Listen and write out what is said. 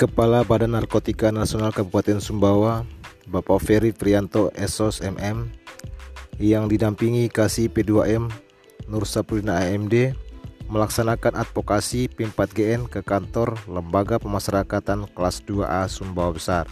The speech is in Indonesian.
Kepala Badan Narkotika Nasional Kabupaten Sumbawa, Bapak Ferry Prianto Esos MM, yang didampingi Kasih P2M Nur Saprina AMD, melaksanakan advokasi PIM 4GN ke kantor Lembaga Pemasyarakatan kelas 2A Sumbawa Besar.